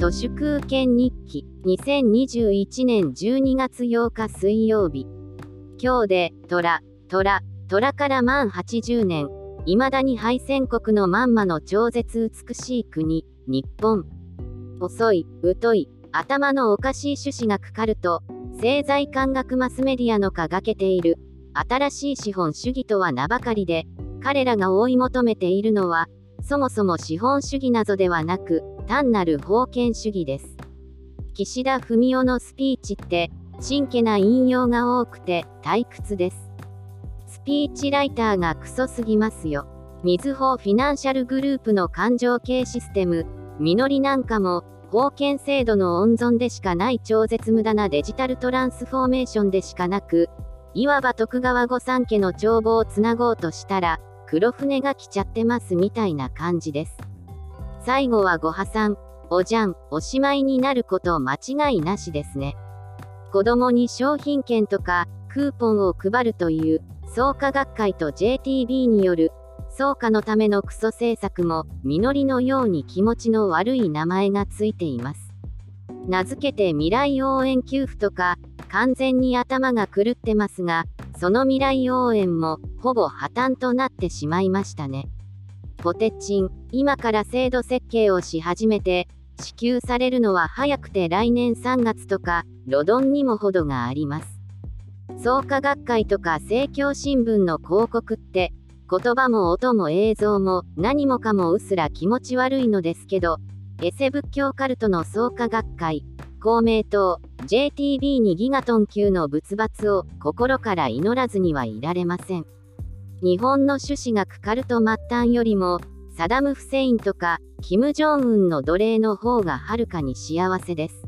都市空権日記2021年12月8日水曜日。今日で虎虎虎から満80年未だに敗戦国のまんまの超絶美しい国日本。遅い疎い頭のおかしい種子がかかると政財官学マスメディアのかがけている新しい資本主義とは名ばかりで彼らが追い求めているのはそもそも資本主義などではなく単なる封建主義です。岸田文雄のスピーチって真剣な引用が多くて退屈です。スピーチライターがクソすぎますよ。みずほフィナンシャルグループの感情系システムみのりなんかも封建制度の温存でしかない超絶無駄なデジタルトランスフォーメーションでしかなくいわば徳川御三家の帳簿をつなごうとしたら黒船が来ちゃってますみたいな感じです。最後はご破産、おじゃん、おしまいになること間違いなしですね。子供に商品券とかクーポンを配るという創価学会と JTB による創価のためのクソ政策も実りのように気持ちの悪い名前がついています。名付けて未来応援給付とか完全に頭が狂ってますがその未来応援もほぼ破綻となってしまいましたね。ポテチン、今から制度設計をし始めて、支給されるのは早くて来年3月とか、ロドンにも程があります。創価学会とか政教新聞の広告って、言葉も音も映像も何もかもうすら気持ち悪いのですけど、エセ仏教カルトの創価学会、公明党、JTB にギガトン級の仏罰を心から祈らずにはいられません。日本の種子がかかると末端よりも、サダム・フセインとか、キム・ジョンウンの奴隷の方がはるかに幸せです。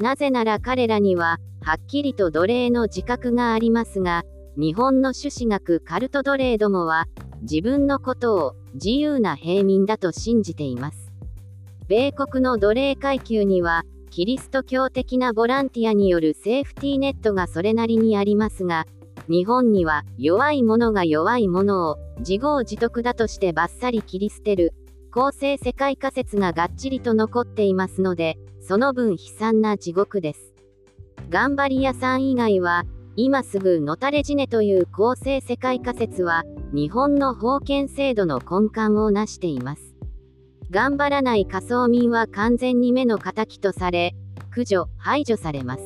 なぜなら彼らには、はっきりと奴隷の自覚がありますが、日本の種子学カルト奴隷どもは、自分のことを自由な平民だと信じています。米国の奴隷階級には、キリスト教的なボランティアによるセーフティーネットがそれなりにありますが、日本には弱い者が弱い者を自業自得だとしてバッサリ切り捨てる公正世界仮説ががっちりと残っていますので、その分悲惨な地獄です。頑張り屋さん以外は、今すぐのたれ死ねという公正世界仮説は、日本の封建制度の根幹を成しています。頑張らない仮想民は完全に目の敵とされ、駆除、排除されます。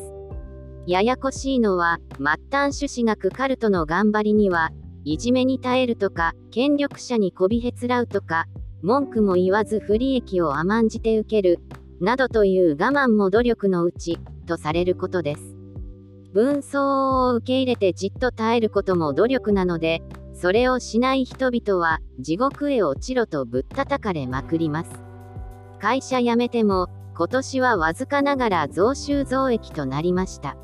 ややこしいのは、末端種子学カルトの頑張りには、いじめに耐えるとか、権力者にこびへつらうとか、文句も言わず不利益を甘んじて受ける、などという我慢も努力のうち、とされることです。分相を受け入れてじっと耐えることも努力なので、それをしない人々は地獄へ落ちろとぶったたかれまくります。会社辞めても今年はわずかながら増収増益となりました。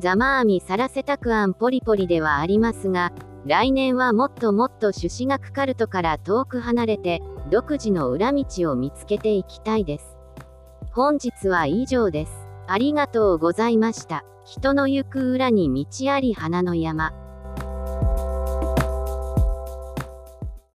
ザマーミサラセタクアンポリポリではありますが来年はもっともっと朱子学カルトから遠く離れて独自の裏道を見つけていきたいです。本日は以上です。ありがとうございました。人の行く裏に道あり花の山。